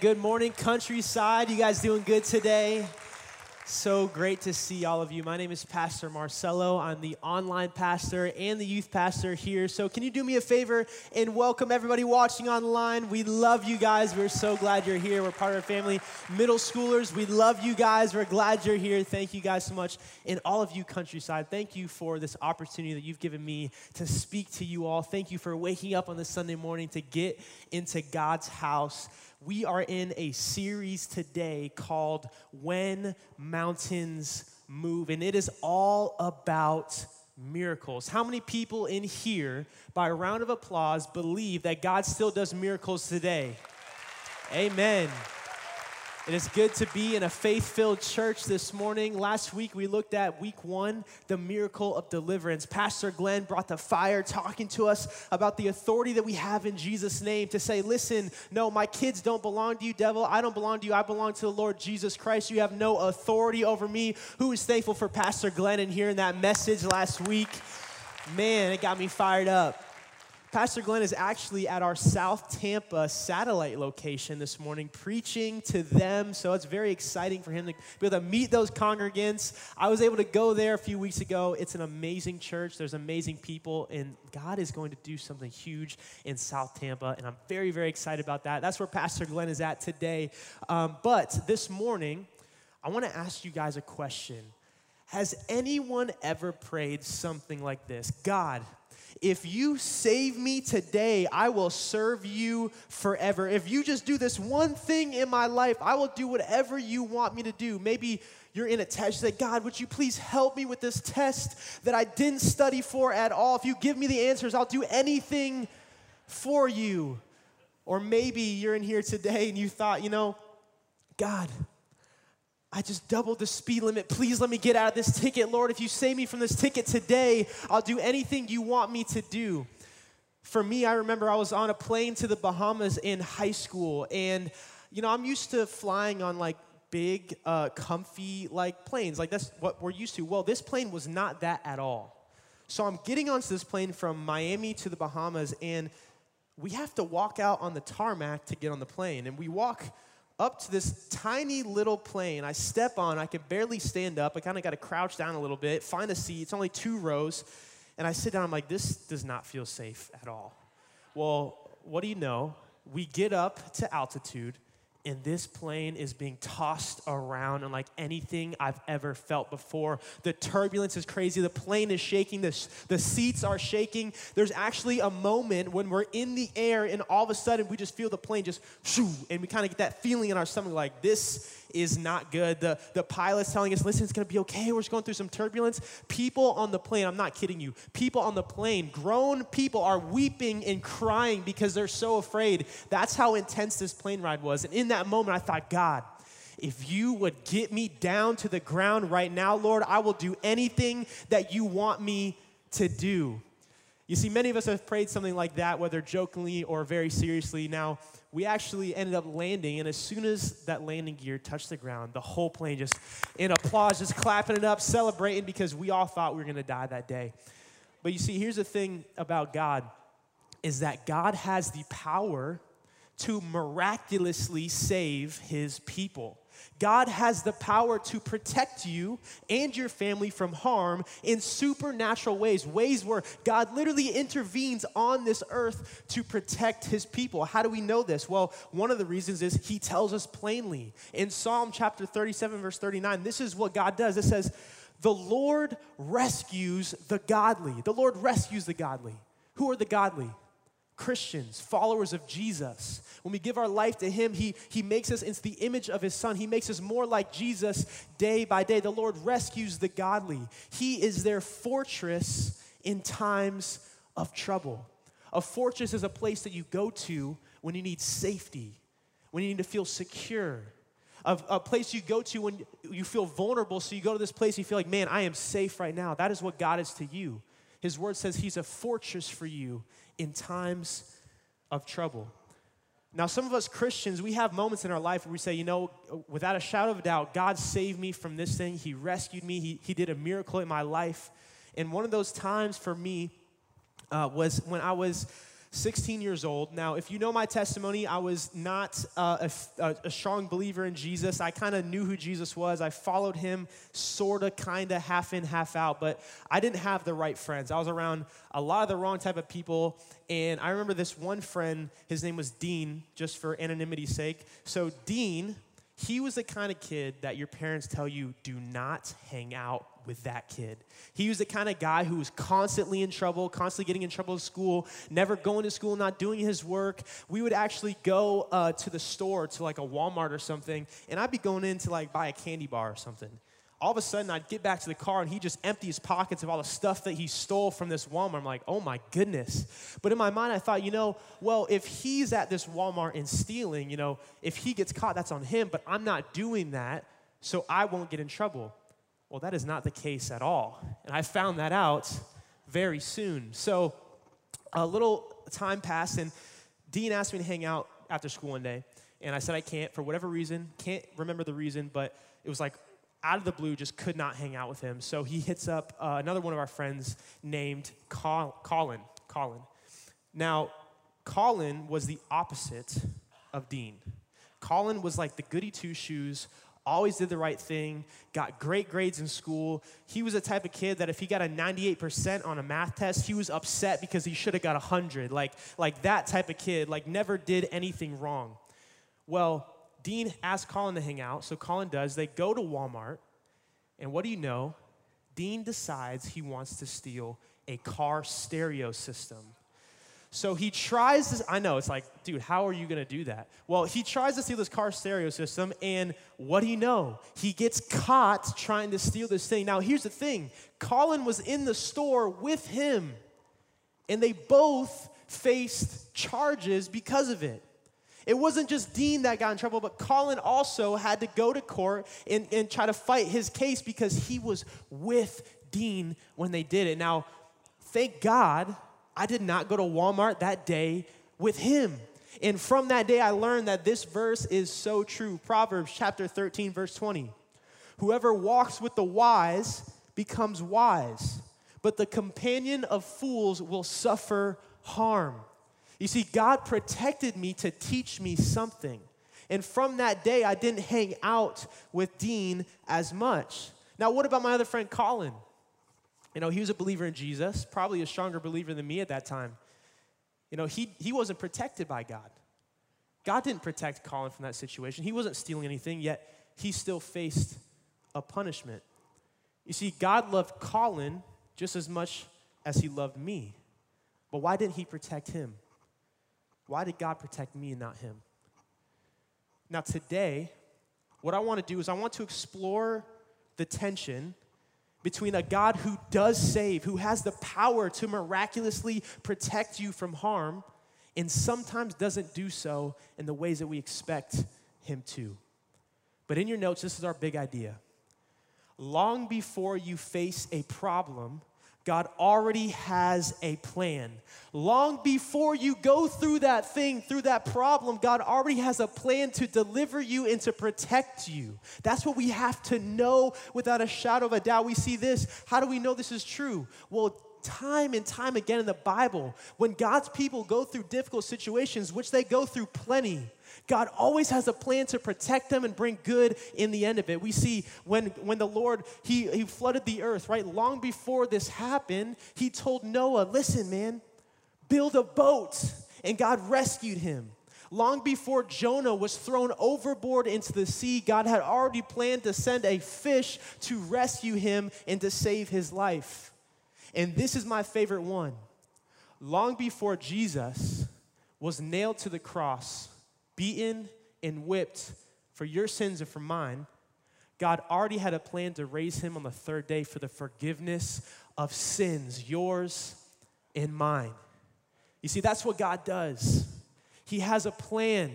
Good morning, countryside. You guys doing good today? So great to see all of you. My name is Pastor Marcelo. I'm the online pastor and the youth pastor here. So, can you do me a favor and welcome everybody watching online? We love you guys. We're so glad you're here. We're part of our family. Middle schoolers, we love you guys. We're glad you're here. Thank you guys so much. And all of you, countryside, thank you for this opportunity that you've given me to speak to you all. Thank you for waking up on this Sunday morning to get into God's house we are in a series today called When Mountains Move, and it is all about miracles. How many people in here, by a round of applause, believe that God still does miracles today? Amen. It is good to be in a faith filled church this morning. Last week we looked at week one, the miracle of deliverance. Pastor Glenn brought the fire, talking to us about the authority that we have in Jesus' name to say, listen, no, my kids don't belong to you, devil. I don't belong to you. I belong to the Lord Jesus Christ. You have no authority over me. Who is thankful for Pastor Glenn and hearing that message last week? Man, it got me fired up. Pastor Glenn is actually at our South Tampa satellite location this morning preaching to them. So it's very exciting for him to be able to meet those congregants. I was able to go there a few weeks ago. It's an amazing church, there's amazing people, and God is going to do something huge in South Tampa. And I'm very, very excited about that. That's where Pastor Glenn is at today. Um, but this morning, I want to ask you guys a question. Has anyone ever prayed something like this? God, if you save me today, I will serve you forever. If you just do this one thing in my life, I will do whatever you want me to do. Maybe you're in a test, you say, God, would you please help me with this test that I didn't study for at all? If you give me the answers, I'll do anything for you. Or maybe you're in here today and you thought, you know, God, I just doubled the speed limit. Please let me get out of this ticket. Lord, if you save me from this ticket today, I'll do anything you want me to do. For me, I remember I was on a plane to the Bahamas in high school, and you know, I'm used to flying on like big, uh, comfy like planes. Like that's what we're used to. Well, this plane was not that at all. So I'm getting onto this plane from Miami to the Bahamas, and we have to walk out on the tarmac to get on the plane. And we walk up to this tiny little plane. I step on, I can barely stand up. I kind of got to crouch down a little bit, find a seat. It's only two rows. And I sit down, I'm like, this does not feel safe at all. Well, what do you know? We get up to altitude, and this plane is being tossed around unlike anything I've ever felt before. The turbulence is crazy. The plane is shaking. The, the seats are shaking. There's actually a moment when we're in the air, and all of a sudden we just feel the plane just shoo, and we kind of get that feeling in our stomach like this is not good. The, the pilot's telling us, listen, it's going to be okay. We're just going through some turbulence. People on the plane, I'm not kidding you, people on the plane, grown people are weeping and crying because they're so afraid. That's how intense this plane ride was. And in that moment, I thought, God, if you would get me down to the ground right now, Lord, I will do anything that you want me to do. You see, many of us have prayed something like that, whether jokingly or very seriously. Now, we actually ended up landing, and as soon as that landing gear touched the ground, the whole plane just in applause, just clapping it up, celebrating because we all thought we were gonna die that day. But you see, here's the thing about God is that God has the power to miraculously save his people. God has the power to protect you and your family from harm in supernatural ways, ways where God literally intervenes on this earth to protect his people. How do we know this? Well, one of the reasons is he tells us plainly. In Psalm chapter 37, verse 39, this is what God does. It says, The Lord rescues the godly. The Lord rescues the godly. Who are the godly? Christians, followers of Jesus. When we give our life to Him, He, he makes us into the image of His Son. He makes us more like Jesus day by day. The Lord rescues the godly, He is their fortress in times of trouble. A fortress is a place that you go to when you need safety, when you need to feel secure. A, a place you go to when you feel vulnerable, so you go to this place and you feel like, man, I am safe right now. That is what God is to you. His word says He's a fortress for you in times of trouble. Now, some of us Christians, we have moments in our life where we say, you know, without a shadow of a doubt, God saved me from this thing. He rescued me. He, he did a miracle in my life. And one of those times for me uh, was when I was 16 years old. Now, if you know my testimony, I was not uh, a, a, strong believer in Jesus. I kind of knew who Jesus was. I followed him sort of, kind of, half in, half out, but I didn't have the right friends. I was around a lot of the wrong type of people. And I remember this one friend, his name was Dean, just for anonymity's sake. So, Dean, he was the kind of kid that your parents tell you do not hang out with that kid. He was the kind of guy who was constantly in trouble, constantly getting in trouble at school, never going to school, not doing his work. We would actually go uh, to the store, to like a Walmart or something, and I'd be going in to like buy a candy bar or something. All of a sudden, I'd get back to the car and he'd just empty his pockets of all the stuff that he stole from this Walmart. I'm like, oh my goodness. But in my mind, I thought, you know, well, if he's at this Walmart and stealing, you know, if he gets caught, that's on him, but I'm not doing that, so I won't get in trouble. Well, that is not the case at all. And I found that out very soon. So a little time passed, and Dean asked me to hang out after school one day. And I said I can't for whatever reason. Can't remember the reason, but it was like out of the blue, just could not hang out with him. So he hits up uh, another one of our friends named Colin. Colin. Now, Colin was the opposite of Dean. Colin was like the goody two shoes, always did the right thing, got great grades in school. He was the type of kid that if he got a 98% on a math test, he was upset because he should have got 100. Like, like that type of kid, like never did anything wrong. Well, Dean asked Colin to hang out, so Colin does. They go to Walmart, and what do you know? Dean decides he wants to steal a car stereo system so he tries to, I know, it's like, dude, how are you gonna do that? Well, he tries to steal this car stereo system, and what do you know? He gets caught trying to steal this thing. Now, here's the thing Colin was in the store with him, and they both faced charges because of it. It wasn't just Dean that got in trouble, but Colin also had to go to court and, and try to fight his case because he was with Dean when they did it. Now, thank God I did not go to Walmart that day with him. And from that day, I learned that this verse is so true. Proverbs chapter 13, verse 20. Whoever walks with the wise becomes wise, but the companion of fools will suffer harm. You see, God protected me to teach me something. And from that day, I didn't hang out with Dean as much. Now, what about my other friend, Colin? You know, he was a believer in Jesus, probably a stronger believer than me at that time. You know, he, he wasn't protected by God. God didn't protect Colin from that situation. He wasn't stealing anything, yet he still faced a punishment. You see, God loved Colin just as much as he loved me. But why didn't he protect him? Why did God protect me and not him? Now, today, what I want to do is I want to explore the tension between a God who does save, who has the power to miraculously protect you from harm, and sometimes doesn't do so in the ways that we expect him to. But in your notes, this is our big idea. Long before you face a problem, God already has a plan. Long before you go through that thing, through that problem, God already has a plan to deliver you and to protect you. That's what we have to know without a shadow of a doubt. We see this. How do we know this is true? Well, time and time again in the Bible, when God's people go through difficult situations, which they go through plenty, God always has a plan to protect them and bring good in the end of it. We see when, when the Lord, he, he flooded the earth, right? Long before this happened, he told Noah, listen, man, build a boat. And God rescued him. Long before Jonah was thrown overboard into the sea, God had already planned to send a fish to rescue him and to save his life. And this is my favorite one. Long before Jesus was nailed to the cross, beaten and whipped for your sins and for mine, God already had a plan to raise him on the third day for the forgiveness of sins, yours and mine. You see, that's what God does. He has a plan.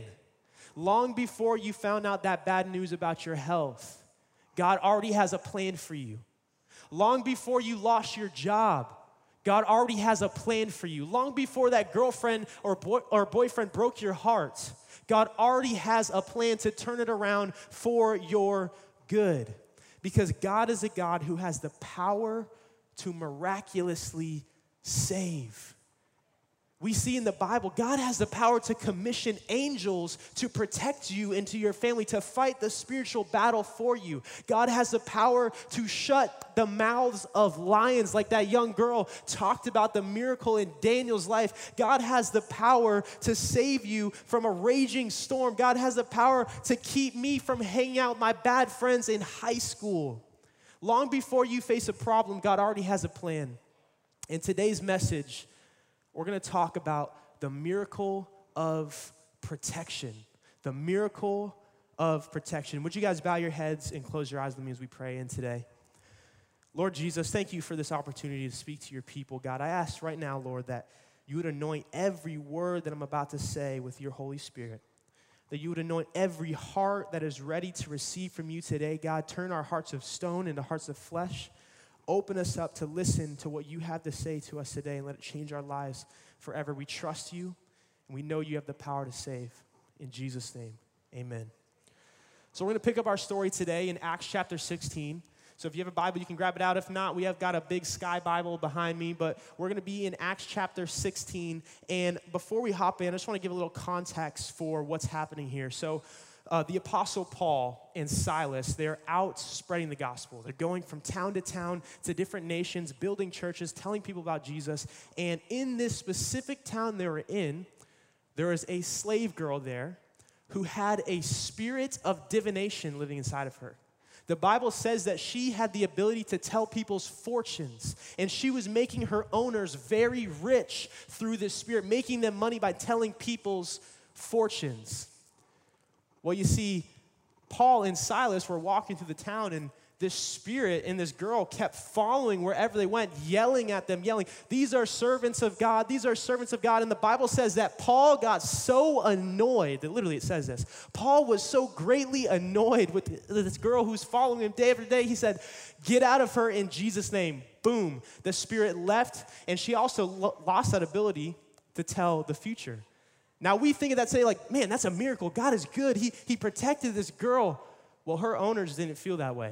Long before you found out that bad news about your health, God already has a plan for you. Long before you lost your job, God already has a plan for you. Long before that girlfriend or, boy, or boyfriend broke your heart, God already has a plan to turn it around for your good. Because God is a God who has the power to miraculously save. We see in the Bible, God has the power to commission angels to protect you and to your family, to fight the spiritual battle for you. God has the power to shut the mouths of lions, like that young girl talked about the miracle in Daniel's life. God has the power to save you from a raging storm. God has the power to keep me from hanging out with my bad friends in high school. Long before you face a problem, God already has a plan. In today's message, we're going to talk about the miracle of protection. The miracle of protection. Would you guys bow your heads and close your eyes with me as we pray in today? Lord Jesus, thank you for this opportunity to speak to your people, God. I ask right now, Lord, that you would anoint every word that I'm about to say with your Holy Spirit. That you would anoint every heart that is ready to receive from you today, God. Turn our hearts of stone into hearts of flesh. Open us up to listen to what you have to say to us today and let it change our lives forever. We trust you and we know you have the power to save. In Jesus' name, amen. So we're going to pick up our story today in Acts chapter 16. So if you have a Bible, you can grab it out. If not, we have got a big sky Bible behind me, but we're going to be in Acts chapter 16. And before we hop in, I just want to give a little context for what's happening here. So uh, the Apostle Paul and Silas, they're out spreading the gospel. They're going from town to town to different nations, building churches, telling people about Jesus. And in this specific town they were in, there was a slave girl there who had a spirit of divination living inside of her. The Bible says that she had the ability to tell people's fortunes, and she was making her owners very rich through this spirit, making them money by telling people's fortunes. Well, you see, Paul and Silas were walking through the town, and this spirit and this girl kept following wherever they went, yelling at them, yelling, These are servants of God, these are servants of God. And the Bible says that Paul got so annoyed, that literally it says this Paul was so greatly annoyed with this girl who's following him day after day, he said, Get out of her in Jesus' name. Boom. The spirit left, and she also lo- lost that ability to tell the future. Now we think of that, say, like, man, that's a miracle. God is good. He, he protected this girl. Well, her owners didn't feel that way.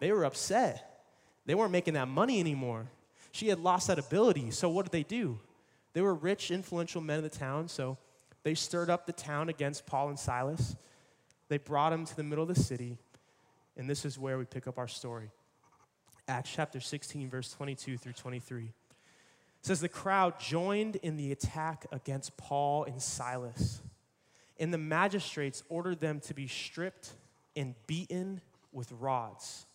They were upset. They weren't making that money anymore. She had lost that ability. So what did they do? They were rich, influential men of the town, so they stirred up the town against Paul and Silas. They brought them to the middle of the city, and this is where we pick up our story. Acts chapter 16, verse 22 through 23 says the crowd joined in the attack against Paul and Silas. And the magistrates ordered them to be stripped and beaten with rods.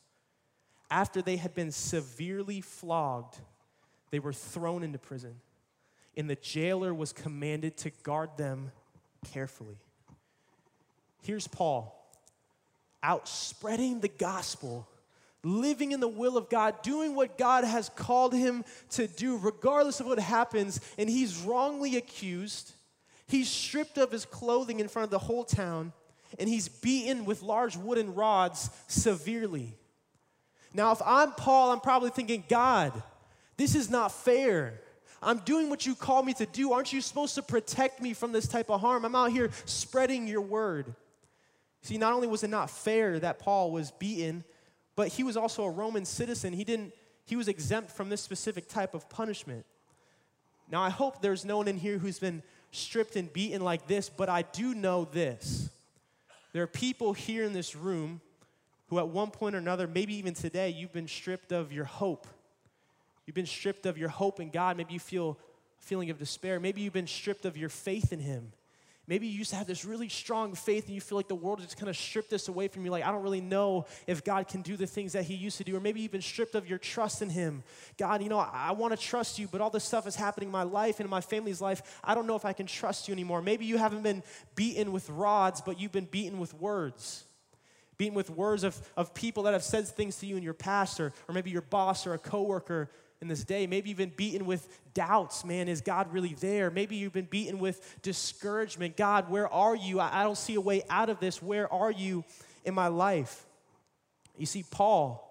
After they had been severely flogged, they were thrown into prison, and the jailer was commanded to guard them carefully. Here's Paul out spreading the gospel living in the will of God, doing what God has called him to do, regardless of what happens, and he's wrongly accused. He's stripped of his clothing in front of the whole town, and he's beaten with large wooden rods severely. Now, if I'm Paul, I'm probably thinking, God, this is not fair. I'm doing what you call me to do. Aren't you supposed to protect me from this type of harm? I'm out here spreading your word. See, not only was it not fair that Paul was beaten, but he was also a Roman citizen. He didn't he was exempt from this specific type of punishment. Now, I hope there's no one in here who's been stripped and beaten like this, but I do know this. There are people here in this room who, at one point or another, maybe even today, you've been stripped of your hope. You've been stripped of your hope in God. Maybe you feel a feeling of despair. Maybe you've been stripped of your faith in Him. Maybe you used to have this really strong faith and you feel like the world just kind of stripped this away from you. Like, I don't really know if God can do the things that He used to do. Or maybe you've been stripped of your trust in Him. God, you know, I, I want to trust you, but all this stuff is happening in my life and in my family's life. I don't know if I can trust you anymore. Maybe you haven't been beaten with rods, but you've been beaten with words. Beaten with words of, of people that have said things to you in your past, or, or maybe your boss or a coworker in this day. Maybe you've been beaten with doubts, man, is God really there? Maybe you've been beaten with discouragement. God, where are you? I, I don't see a way out of this. Where are you in my life? You see, Paul,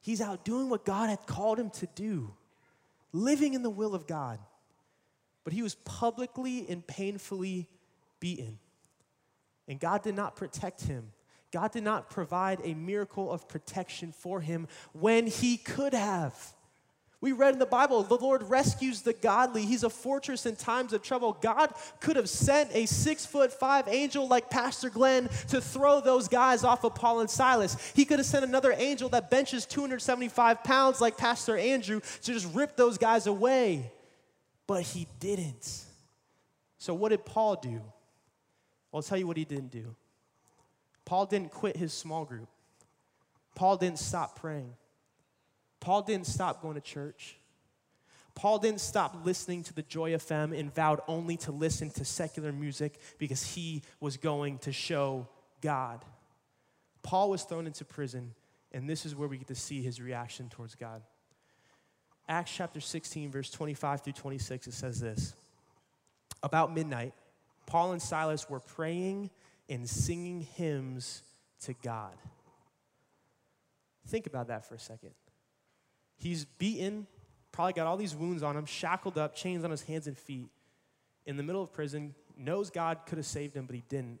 he's out doing what God had called him to do, living in the will of God. But he was publicly and painfully beaten. And God did not protect him. God did not provide a miracle of protection for him when he could have We read in the Bible, the Lord rescues the godly. He's a fortress in times of trouble. God could have sent a six foot five angel like Pastor Glenn to throw those guys off of Paul and Silas. He could have sent another angel that benches 275 pounds like Pastor Andrew to just rip those guys away. But he didn't. So, what did Paul do? I'll tell you what he didn't do. Paul didn't quit his small group, Paul didn't stop praying. Paul didn't stop going to church. Paul didn't stop listening to the Joy FM and vowed only to listen to secular music because he was going to show God. Paul was thrown into prison, and this is where we get to see his reaction towards God. Acts chapter 16, verse 25 through 26, it says this About midnight, Paul and Silas were praying and singing hymns to God. Think about that for a second. He's beaten, probably got all these wounds on him, shackled up, chains on his hands and feet, in the middle of prison, knows God could have saved him, but he didn't.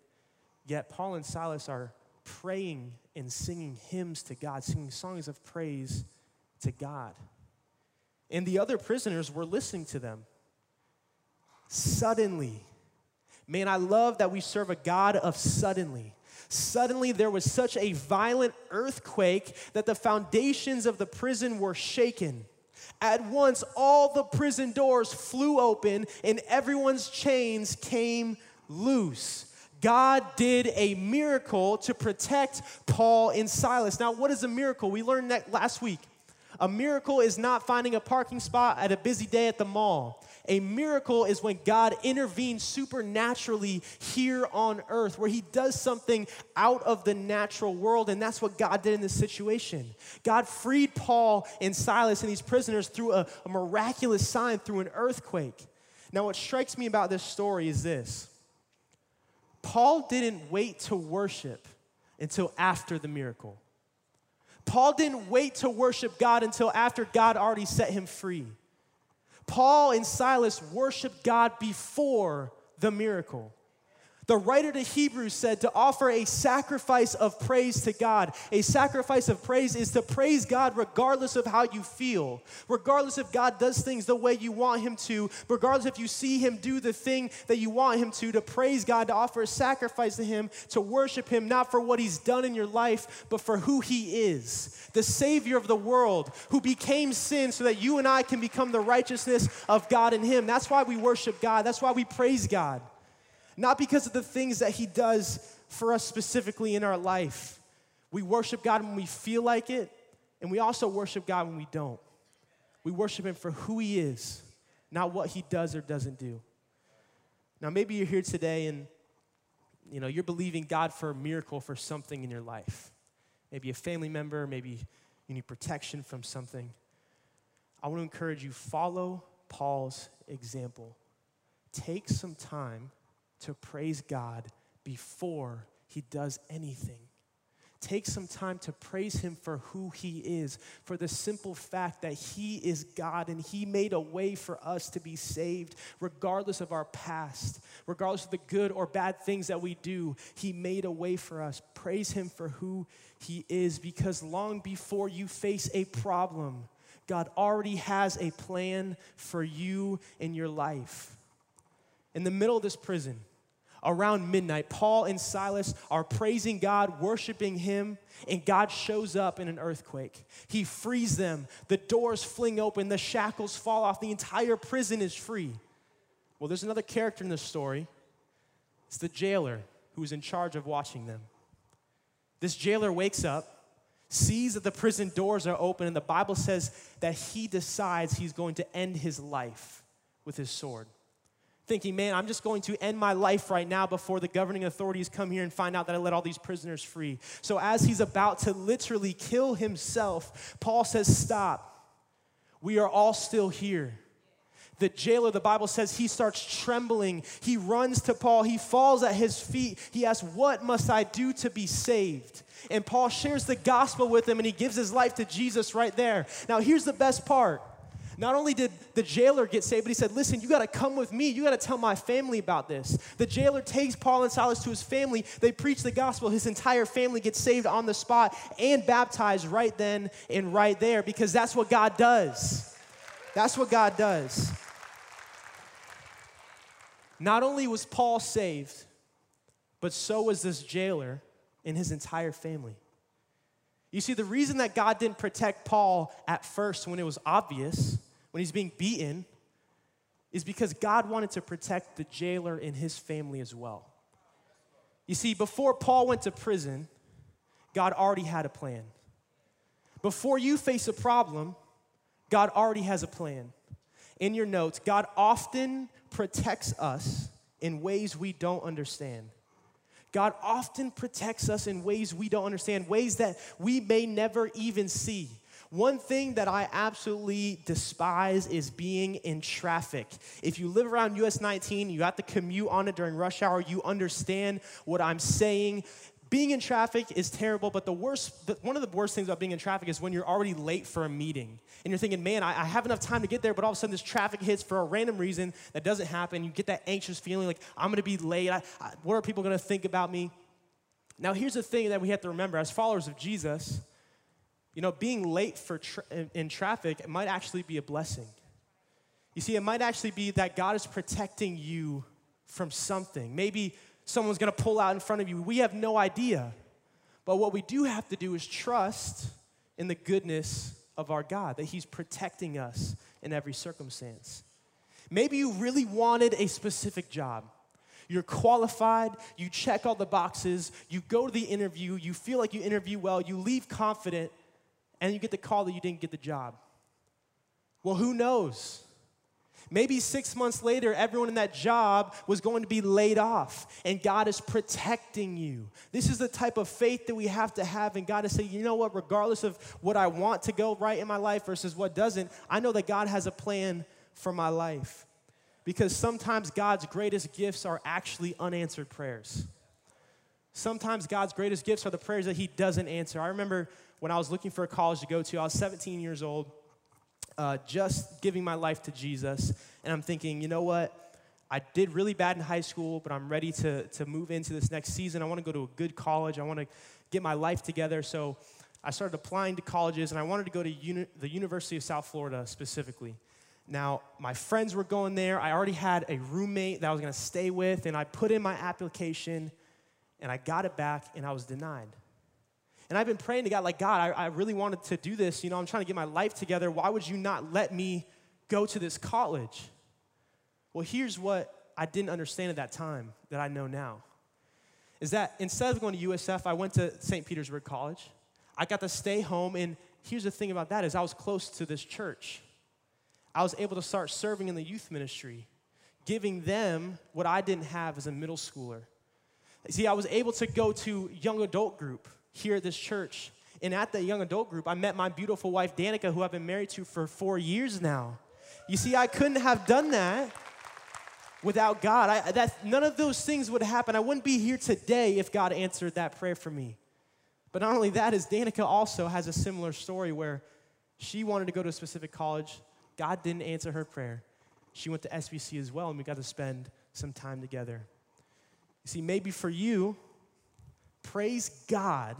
Yet Paul and Silas are praying and singing hymns to God, singing songs of praise to God. And the other prisoners were listening to them. Suddenly, man, I love that we serve a God of suddenly. Suddenly, there was such a violent earthquake that the foundations of the prison were shaken. At once, all the prison doors flew open and everyone's chains came loose. God did a miracle to protect Paul and Silas. Now, what is a miracle? We learned that last week. A miracle is not finding a parking spot at a busy day at the mall. A miracle is when God intervenes supernaturally here on earth, where He does something out of the natural world. And that's what God did in this situation. God freed Paul and Silas and these prisoners through a, a miraculous sign, through an earthquake. Now, what strikes me about this story is this Paul didn't wait to worship until after the miracle. Paul didn't wait to worship God until after God already set him free. Paul and Silas worshiped God before the miracle. The writer to Hebrews said to offer a sacrifice of praise to God. A sacrifice of praise is to praise God regardless of how you feel, regardless if God does things the way you want Him to, regardless if you see Him do the thing that you want Him to, to praise God, to offer a sacrifice to Him, to worship Him, not for what He's done in your life, but for who He is, the Savior of the world, who became sin so that you and I can become the righteousness of God in Him. That's why we worship God, that's why we praise God not because of the things that He does for us specifically in our life. We worship God when we feel like it, and we also worship God when we don't. We worship Him for who He is, not what He does or doesn't do. Now, maybe you're here today and you know you're believing God for a miracle for something in your life. Maybe a family member, maybe you need protection from something. I want to encourage you follow Paul's example. Take some time to praise God before he does anything. Take some time to praise him for who he is, for the simple fact that he is God and he made a way for us to be saved, regardless of our past, regardless of the good or bad things that we do. He made a way for us. Praise him for who he is, because long before you face a problem, God already has a plan for you in your life. In the middle of this prison, around midnight, Paul and Silas are praising God, worshiping Him, and God shows up in an earthquake. He frees them. The doors fling open, the shackles fall off, the entire prison is free. Well, there's another character in this story. It's the jailer who's in charge of watching them. This jailer wakes up, sees that the prison doors are open, and the Bible says that he decides he's going to end his life with his sword thinking, man, I'm just going to end my life right now before the governing authorities come here and find out that I let all these prisoners free. So, as he's about to literally kill himself, Paul says, Stop. We are all still here. The jailer, the Bible says, he starts trembling. He runs to Paul. He falls at his feet. He asks, What must I do to be saved? And Paul shares the gospel with him and he gives his life to Jesus right there. Now, here's the best part not only did the jailer get saved, but he said, Listen, you got to come with me. You got to tell my family about this. The jailer takes Paul and Silas to his family. They preach the gospel. His entire family gets saved on the spot and baptized right then and right there because that's what God does. That's what God does. Not only was Paul saved, but so was this jailer and his entire family. You see, the reason that God didn't protect Paul at first when it was obvious, when he's being beaten, is because God wanted to protect the jailer and his family as well. You see, before Paul went to prison, God already had a plan. Before you face a problem, God already has a plan. In your notes, God often protects us in ways we don't understand. God often protects us in ways we don't understand, ways that we may never even see. One thing that I absolutely despise is being in traffic. If you live around US 19, you have to commute on it during rush hour, you understand what I'm saying. Being in traffic is terrible, but the worst, one of the worst things about being in traffic is when you're already late for a meeting. And you're thinking, man, I, have enough time to get there, but all of a sudden this traffic hits for a random reason that doesn't happen. You get that anxious feeling like, I'm gonna be late. I, I, what are people gonna think about me? Now, here's the thing that we have to remember as followers of Jesus, you know, being late for tra- in, traffic might actually be a blessing. You see, it might actually be that God is protecting you from something. Maybe someone's gonna pull out in front of you. We have no idea. But what we do have to do is trust in the goodness of our God, that He's protecting us in every circumstance. Maybe you really wanted a specific job. You're qualified, you check all the boxes, you go to the interview, you feel like you interview well, you leave confident, and you get the call that you didn't get the job. Well, who knows? Maybe six months later, everyone in that job was going to be laid off, and God is protecting you. This is the type of faith that we have to have, and God is saying, you know what, regardless of what I want to go right in my life versus what doesn't, I know that God has a plan for my life. Because sometimes God's greatest gifts are actually unanswered prayers. Sometimes God's greatest gifts are the prayers that He doesn't answer. I remember when I was looking for a college to go to, I was 17 years old uh, just giving my life to Jesus. And I'm thinking, you know what? I did really bad in high school, but I'm ready to, to move into this next season. I want to go to a good college. I want to get my life together. So I started applying to colleges, and I wanted to go to uni- the University of South Florida specifically. Now, my friends were going there. I already had a roommate that I was going to stay with, and I put in my application, and I got it back, and I was denied. And I've been praying to God, like, God, I, I really wanted to do this. You know, I'm trying to get my life together. Why would you not let me go to this college? Well, here's what I didn't understand at that time that I know now is that instead of going to USF, I went to St. Petersburg College. I got to stay home, and here's the thing about that is I was close to this church. I was able to start serving in the youth ministry, giving them what I didn't have as a middle schooler. See, I was able to go to young adult group here at this church. And at the young adult group, I met my beautiful wife, Danica, who I've been married to for four years now. You see, I couldn't have done that without God. I, that, none of those things would happen. I wouldn't be here today if God answered that prayer for me. But not only that, is Danica also has a similar story where she wanted to go to a specific college. God didn't answer her prayer. She went to SPC as well, and we got to spend some time together. You see, maybe for you, praise God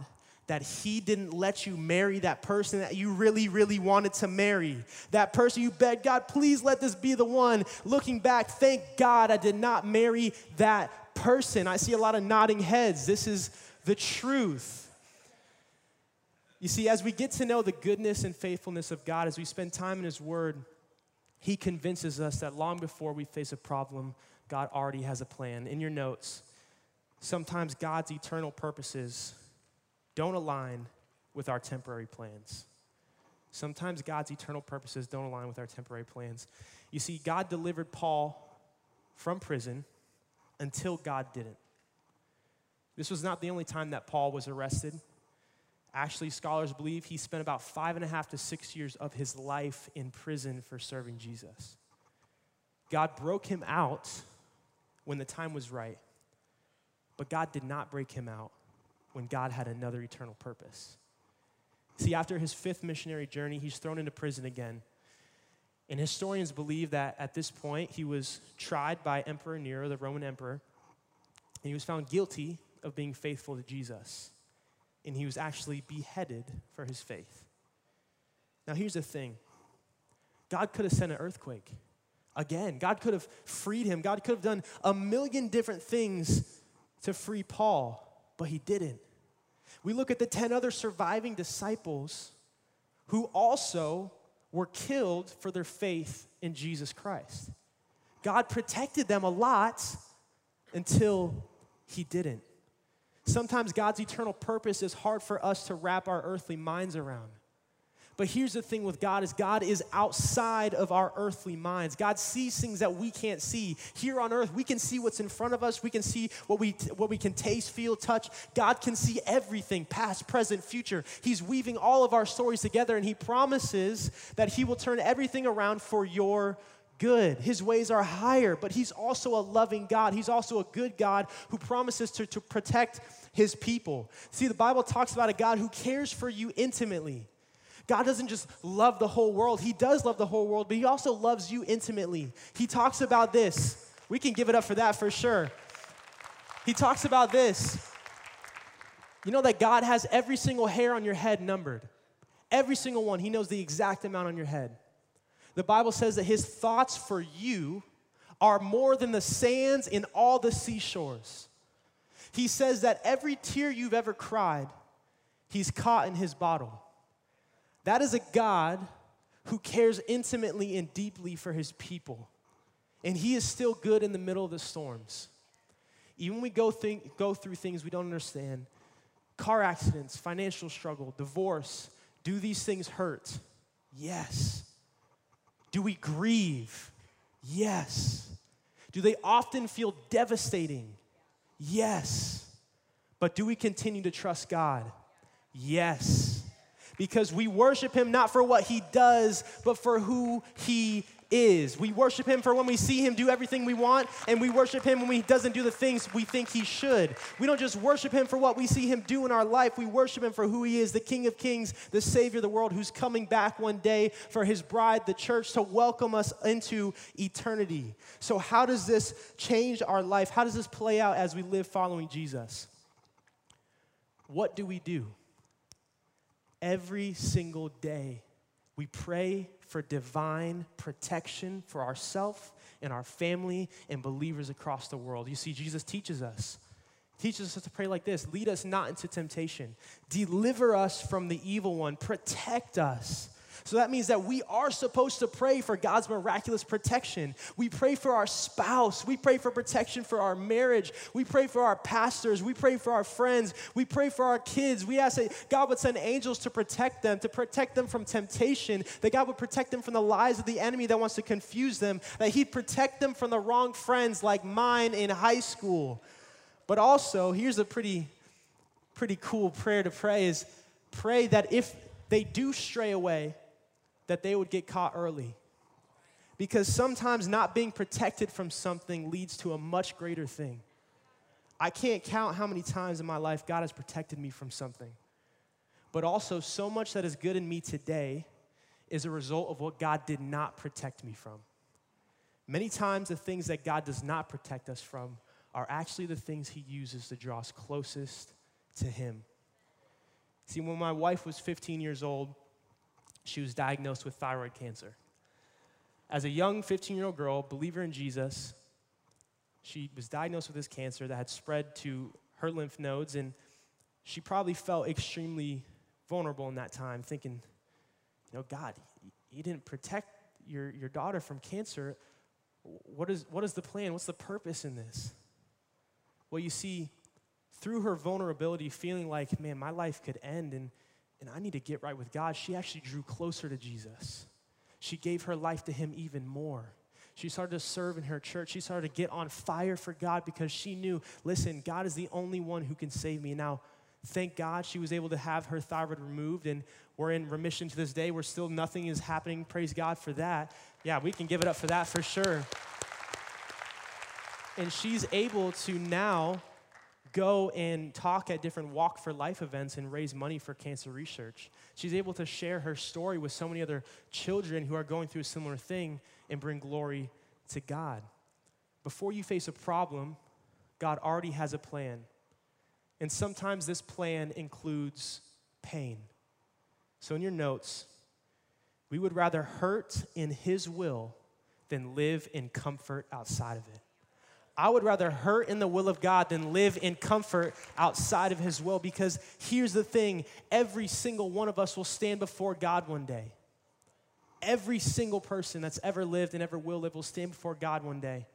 that He didn't let you marry that person that you really, really wanted to marry. That person you begged, God, please let this be the one. Looking back, thank God I did not marry that person. I see a lot of nodding heads. This is the truth. You see, as we get to know the goodness and faithfulness of God, as we spend time in His Word, He convinces us that long before we face a problem, God already has a plan. In your notes, sometimes God's eternal purposes don't align with our temporary plans. Sometimes God's eternal purposes don't align with our temporary plans. You see, God delivered Paul from prison until God didn't. This was not the only time that Paul was arrested. Actually, scholars believe he spent about five and a half to six years of his life in prison for serving Jesus. God broke him out when the time was right. But God did not break him out when God had another eternal purpose. See, after his fifth missionary journey, he's thrown into prison again. And historians believe that at this point, he was tried by Emperor Nero, the Roman emperor, and he was found guilty of being faithful to Jesus. And he was actually beheaded for his faith. Now, here's the thing God could have sent an earthquake. Again, God could have freed him. God could have done a million different things to free Paul, but he didn't. We look at the 10 other surviving disciples who also were killed for their faith in Jesus Christ. God protected them a lot until he didn't. Sometimes God's eternal purpose is hard for us to wrap our earthly minds around. But here's the thing with God is God is outside of our earthly minds. God sees things that we can't see. Here on earth, we can see what's in front of us. We can see what we what we can taste, feel, touch. God can see everything, past, present, future. He's weaving all of our stories together and he promises that he will turn everything around for your good. His ways are higher, but he's also a loving God. He's also a good God who promises to, to protect his people. See, the Bible talks about a God who cares for you intimately. God doesn't just love the whole world, He does love the whole world, but He also loves you intimately. He talks about this. We can give it up for that for sure. He talks about this. You know that God has every single hair on your head numbered. Every single one. He knows the exact amount on your head. The Bible says that His thoughts for you are more than the sands in all the seashores. He says that every tear you've ever cried, He's caught in His bottle. That is a God who cares intimately and deeply for his people. And he is still good in the middle of the storms. Even when we go, go through things we don't understand car accidents, financial struggle, divorce do these things hurt? Yes. Do we grieve? Yes. Do they often feel devastating? Yes. But do we continue to trust God? Yes because we worship him not for what he does, but for who he is. We worship him for when we see him do everything we want, and we worship him when he doesn't do the things we think he should. We don't just worship him for what we see him do in our life, we worship him for who he is the King of Kings, the Savior of the world, who's coming back one day for his bride, the church, to welcome us into eternity. So, how does this change our life? How does this play out as we live following Jesus? What do we do? Every single day. We pray for divine protection for ourselves and our family and believers across the world. You see, Jesus teaches us. teaches us to pray like this lead us not into temptation, deliver us from the evil one, protect us so that means that we are supposed to pray for God's miraculous protection. We pray for our spouse. We pray for protection for our marriage. We pray for our pastors. We pray for our friends. We pray for our kids. We ask that God would send angels to protect them, to protect them from temptation, that God would protect them from the lies of the enemy that wants to confuse them, that He'd protect them from the wrong friends like mine in high school. But also, here's a pretty, pretty cool prayer to pray is pray that if they do stray away, that they would get caught early. Because sometimes not being protected from something leads to a much greater thing. I can't count how many times in my life God has protected me from something. But also, so much that is good in me today is a result of what God did not protect me from. Many times, the things that God does not protect us from are actually the things He uses to draw us closest to Him. See, when my wife was 15 years old, she was diagnosed with thyroid cancer. As a young 15 year old girl, believer in Jesus, she was diagnosed with this cancer that had spread to her lymph nodes, and she probably felt extremely vulnerable in that time, thinking, you know, God, you didn't protect your, your daughter from cancer. What is, what is the plan? What's the purpose in this? Well, you see, through her vulnerability, feeling like, man, my life could end, and and I need to get right with God, she actually drew closer to Jesus. She gave her life to Him even more. She started to serve in her church. She started to get on fire for God because she knew, listen, God is the only one who can save me. Now, thank God she was able to have her thyroid removed, and we're in remission to this day. We're still, nothing is happening. Praise God for that. Yeah, we can give it up for that for sure. And she's able to now go and talk at different Walk for Life events and raise money for cancer research. She's able to share her story with so many other children who are going through a similar thing and bring glory to God. Before you face a problem, God already has a plan. And sometimes this plan includes pain. So, in your notes, We would rather hurt in His will than live in comfort outside of it. I would rather hurt in the will of God than live in comfort outside of His will because here's the thing every single one of us will stand before God one day. Every single person that's ever lived and ever will live will stand before God one day.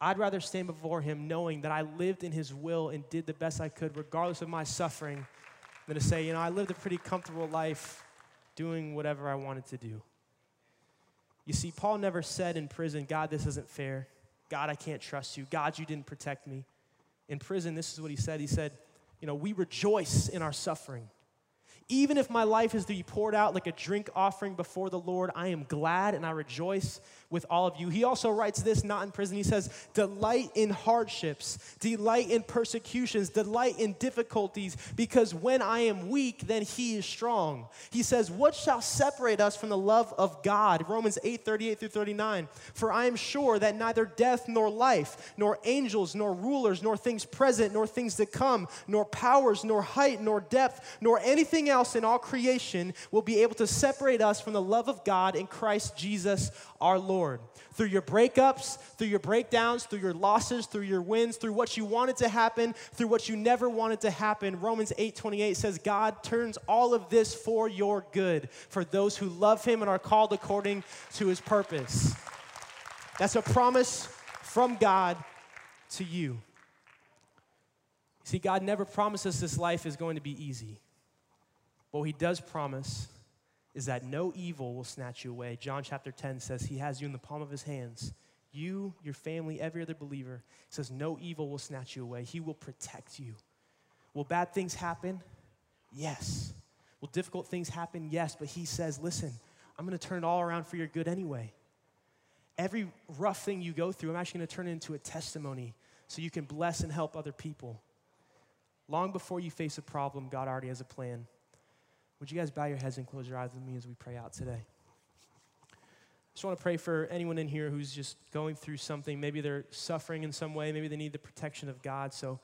I'd rather stand before Him knowing that I lived in His will and did the best I could, regardless of my suffering, than to say, you know, I lived a pretty comfortable life doing whatever I wanted to do. You see, Paul never said in prison, God, this isn't fair. God, I can't trust you. God, you didn't protect me. In prison, this is what he said. He said, You know, we rejoice in our suffering. Even if my life is to be poured out like a drink offering before the Lord, I am glad and I rejoice with all of you. He also writes this not in prison. He says, Delight in hardships, delight in persecutions, delight in difficulties, because when I am weak, then he is strong. He says, What shall separate us from the love of God? Romans 8 38 through 39. For I am sure that neither death nor life, nor angels, nor rulers, nor things present, nor things to come, nor powers, nor height, nor depth, nor anything else in all creation will be able to separate us from the love of God in Christ Jesus our Lord. Through your breakups, through your breakdowns, through your losses, through your wins, through what you wanted to happen, through what you never wanted to happen, Romans 8 28 says, God turns all of this for your good, for those who love him and are called according to his purpose. That's a promise from God to you. See, God never promises this life is going to be easy. What he does promise is that no evil will snatch you away. John chapter 10 says he has you in the palm of his hands. You, your family, every other believer. Says no evil will snatch you away. He will protect you. Will bad things happen? Yes. Will difficult things happen? Yes. But he says, listen, I'm going to turn it all around for your good anyway. Every rough thing you go through, I'm actually going to turn it into a testimony so you can bless and help other people. Long before you face a problem, God already has a plan. Would you guys bow your heads and close your eyes with me as we pray out today? I just want to pray for anyone in here who's just going through something. Maybe they're suffering in some way. Maybe they need the protection of God. So,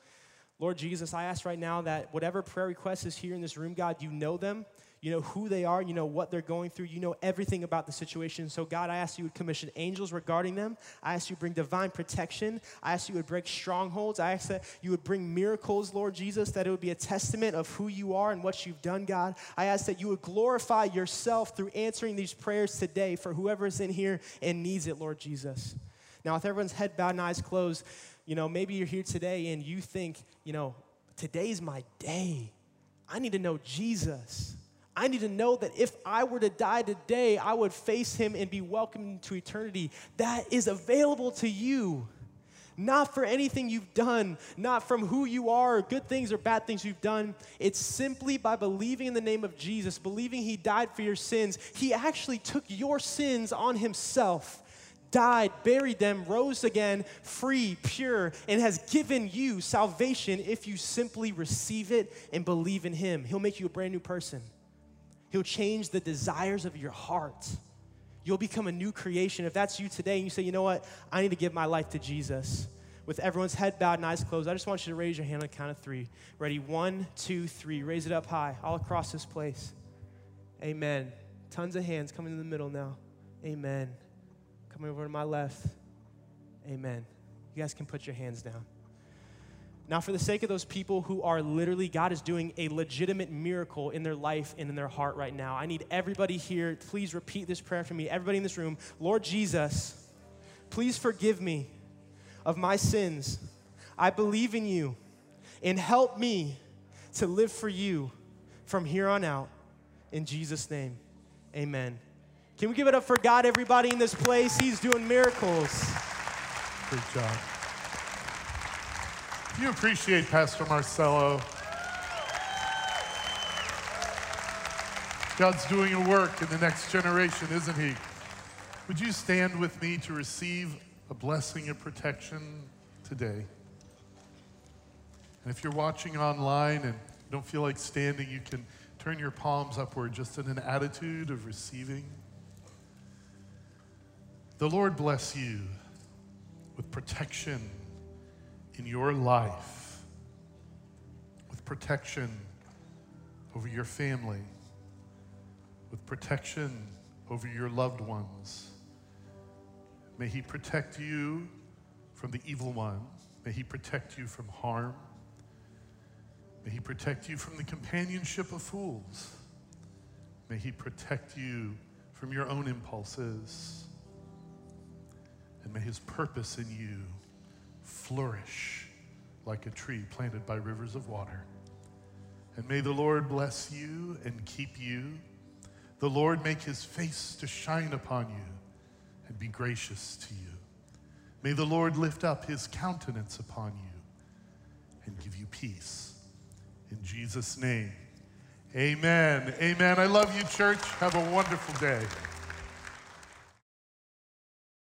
Lord Jesus, I ask right now that whatever prayer request is here in this room, God, you know them. You know who they are. You know what they're going through. You know everything about the situation. So, God, I ask you would commission angels regarding them. I ask you to bring divine protection. I ask you would break strongholds. I ask that you would bring miracles, Lord Jesus, that it would be a testament of who you are and what you've done, God. I ask that you would glorify yourself through answering these prayers today for whoever is in here and needs it, Lord Jesus. Now, with everyone's head bowed and eyes closed, you know, maybe you're here today and you think, you know, today's my day. I need to know Jesus. I need to know that if I were to die today, I would face him and be welcomed to eternity. That is available to you. Not for anything you've done, not from who you are, good things or bad things you've done. It's simply by believing in the name of Jesus, believing he died for your sins. He actually took your sins on himself died, buried them, rose again, free, pure, and has given you salvation if you simply receive it and believe in Him. He'll make you a brand new person. He'll change the desires of your heart. You'll become a new creation. If that's you today and you say, you know what, I need to give my life to Jesus. With everyone's head bowed and eyes closed, I just want you to raise your hand on the count of three. Ready? One, two, three. Raise it up high, all across this place. Amen. Tons of hands coming in the middle now. Amen. Coming over to my left. Amen. You guys can put your hands down. Now, for the sake of those people who are literally, God is doing a legitimate miracle in their life and in their heart right now. I need everybody here, please repeat this prayer for me. Everybody in this room, Lord Jesus, please forgive me of my sins. I believe in you and help me to live for you from here on out. In Jesus' name, amen. Can we give it up for God, everybody in this place? He's doing miracles. Great job. You appreciate Pastor Marcelo? God's doing a work in the next generation, isn't He? Would you stand with me to receive a blessing of protection today? And if you're watching online and don't feel like standing, you can turn your palms upward just in an attitude of receiving. The Lord bless you with protection in your life with protection over your family, with protection over your loved ones. May He protect you from the evil one. May He protect you from harm. May He protect you from the companionship of fools. May He protect you from your own impulses. And may His purpose in you flourish like a tree planted by rivers of water. And may the Lord bless you and keep you. The Lord make his face to shine upon you and be gracious to you. May the Lord lift up his countenance upon you and give you peace. In Jesus' name, amen. Amen. I love you, church. Have a wonderful day.